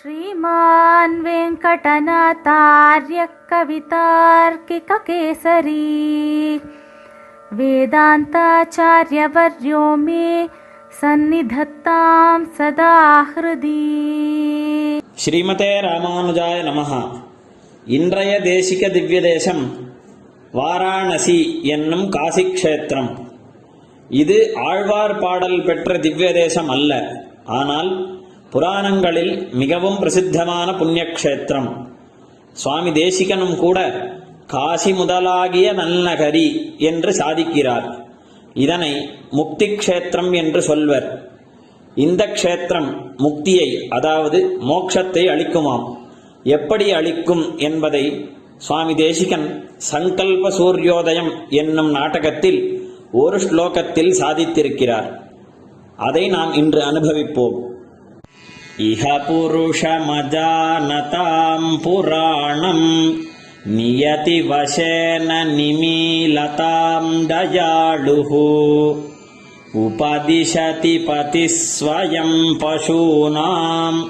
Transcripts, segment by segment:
श्रीमान् वेङ्कटनाथार्यः कवितार्किककेसरी वेदान्ताचार्यवर्यो मे सन्निधत्तां सदा हृदि ஸ்ரீமதே ராமானுஜாய நமஹ இன்றைய தேசிக திவ்ய தேசம் வாராணசி என்னும் காசி க்ஷேத்திரம் இது ஆழ்வார் பாடல் பெற்ற திவ்ய தேசம் அல்ல ஆனால் புராணங்களில் மிகவும் பிரசித்தமான புண்ணியக்ஷேத்திரம். சுவாமி தேசிகனும் கூட காசி முதலாகிய நல்நகரி என்று சாதிக்கிறார். இதனை முக்தி க்ஷேத்திரம் என்று சொல்வர். இந்த க்ஷேத்திரம் முக்தியை அதாவது மோட்சத்தை அளிக்குமாம். எப்படி அளிக்கும் என்பதை சுவாமி தேசிகன் சங்கல்ப சூரியோதயம் என்னும் நாடகத்தில் ஒரு ஸ்லோகத்தில் சாதித்திருக்கிறார். அதை நாம் இன்று அனுபவிப்போம். इह पुरुषमजानताम् पुराणम् नियतिवशेन निमीलताम् दयाळुः उपदिशति पतिः स्वयम् पशूनाम्।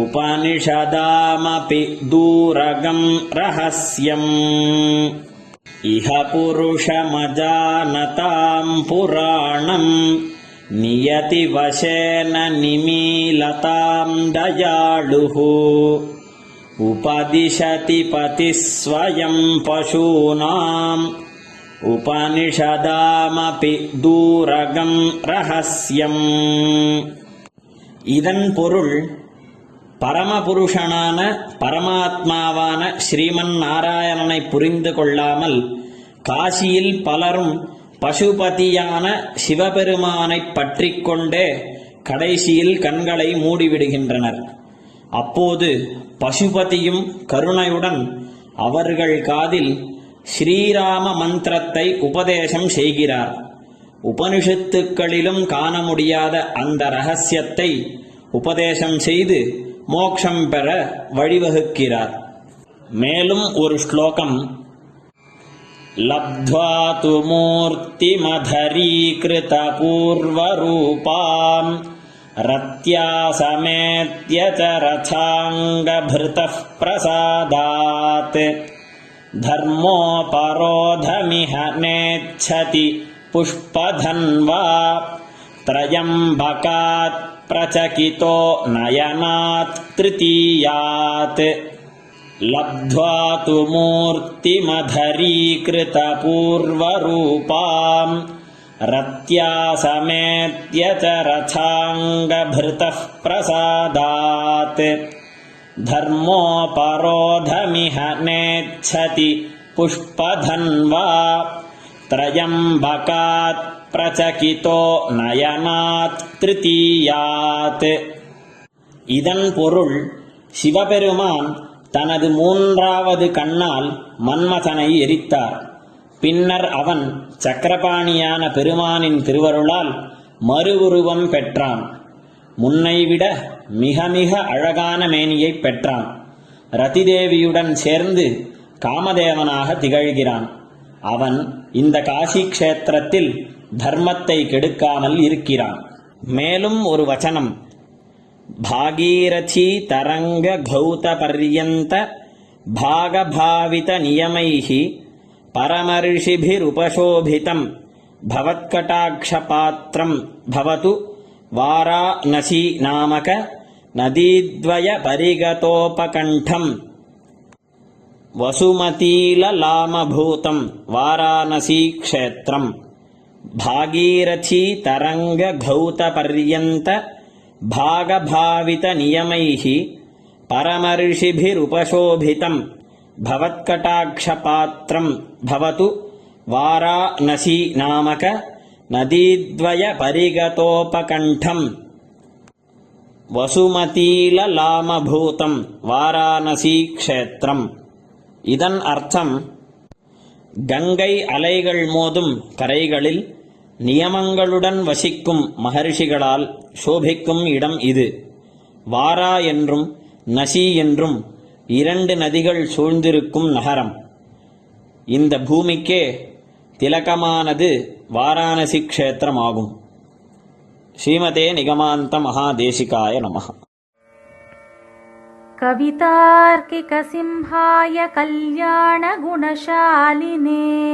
उपनिषदामपि दूरगम् रहस्यम्। इह पुरुषमजानताम् पुराणम् नियतिवशेन निमीलताम् दयाळुः उपदिशति पतिः स्वयम् पशूनाम् உபனிஷதாமபி தூரகம் ரகசியம் இதன் பொருள் பரமபுருஷனான பரமாத்மாவான ஸ்ரீமன் நாராயணனை புரிந்து கொள்ளாமல் காசியில் பலரும் பசுபதியான சிவபெருமானைப் பற்றி கொண்டே கடைசியில் கண்களை மூடிவிடுகின்றனர். அப்போது பசுபதியும் கருணையுடன் அவர்கள் காதில் ஸ்ரீராம மந்திரத்தை உபதேசம் செய்கிறார். உபனிஷத்துக்களிலும் காண முடியாத அந்த ரகசியத்தை உபதேசம் செய்து மோட்சம் பெற வழிவகுக்கிறார். மேலும் ஒரு ஸ்லோகம் लब्ध्वा तु मूर्तिमधरीकृतपूर्वरूपाम् रत्या समेत्य च रथाङ्गभृतः प्रसादात् धर्मोपरोधमिह नेच्छति पुष्पधन्वा। त्रयम्बकात् प्रचकितो नयनात् तृतीयात्। लब्ध्वा तु मूर्तिमधरीकृतपूर्वरूपाम् रत्या समेत्य च रथाङ्गभृतः प्रसादात् धर्मोपरोधमिह नेच्छति पुष्पधन्वा त्रयम्बकात् प्रचकितो நயனாத் திருத்தீயாத் இதன் பொருள் சிவபெருமான் தனது மூன்றாவது கண்ணால் மன்மதனை எரித்தார். பின்னர் அவன் சக்கரபாணியான பெருமானின் திருவருளால் மறு உருவம் பெற்றான் முன்னைவிட மிக மிக அழகான மேனியைப் பெற்றான். ரதிதேவியுடன் சேர்ந்து காமதேவனாக திகழ்கிறான். அவன் இந்த காசி கஷேத்திரத்தில் தர்மத்தை கெடுக்காமல் இருக்கிறான். மேலும் ஒரு வச்சனம் भागीरथी तरङ्गघौतपर्यन्त भागभावितनियमैः परमर्षिभिरुपशोभितम् भवत्कटाक्षपात्रम् भवतु वारानसीनामक नदीद्वयपरिगतोपकण्ठम्। वसुमतीललामभूतम् वाराणसीक्षेत्रम् भागीरथीतरङ्गघौतपर्यन्त घौत पर्यन्त भागभावित नियमैः परमर्षिभिरुपशोभितम् भवत्कटाक्षपात्रम् भवतु वाराणसी नामक नदीद्वय परिगतोपकण्ठम् வசுமதீலலாமபூதம் வாராணசி க்ஷேத்திரம் இதன் அர்த்தம் கங்கை அலைகள் மோதும் கரைகளில் நியமங்களுடன் வசிக்கும் மகர்ஷிகளால் சோபிக்கும் இடம் இது. வாரா என்றும் நசி என்றும் இரண்டு நதிகள் சூழ்ந்திருக்கும் நகரம். இந்த பூமிக்கே திலகமானது வாராணசி க்ஷேத்திரமாகும். ஸ்ரீமதே நிகமாந்த மகாதேசிகாய நம கவிதார்க்கிக சிம்ஹாய கல்யாண குணசாலினே.